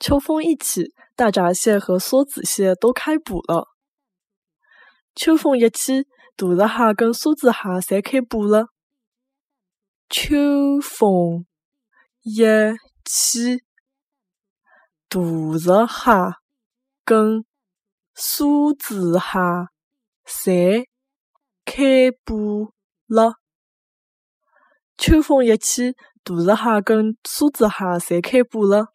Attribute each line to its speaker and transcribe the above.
Speaker 1: 秋风一起，大闸蟹和梭子蟹都开捕了。秋风一起，大闸蟹跟梭子蟹侪开捕了。秋风一起，大闸蟹跟梭子蟹侪开捕了。秋风一起，大闸蟹跟梭子蟹侪开捕了。